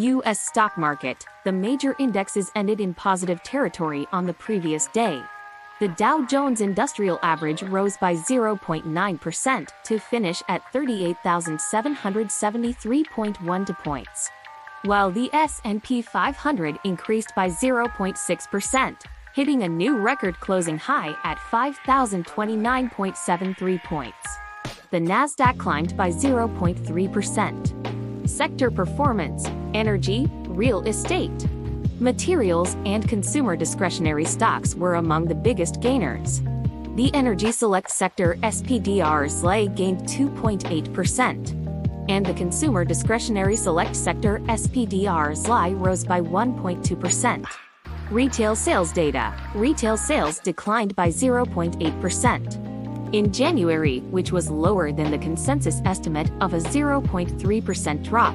U.S. stock market, the major indexes ended in positive territory on the previous day. The Dow Jones Industrial Average rose by 0.9% to finish at 38,773.12 points, while the S&P 500 increased by 0.6%, hitting a new record closing high at 5,029.73 points. The Nasdaq climbed by 0.3%. Sector performance: energy, real estate, materials, and consumer discretionary stocks were among the biggest gainers. The energy select sector SPDR SLA gained 2.8%, and the consumer discretionary select sector SPDR SLI rose by 1.2%. Retail sales data retail sales declined by 0.8%. In January, which was lower than the consensus estimate of a 0.3% drop,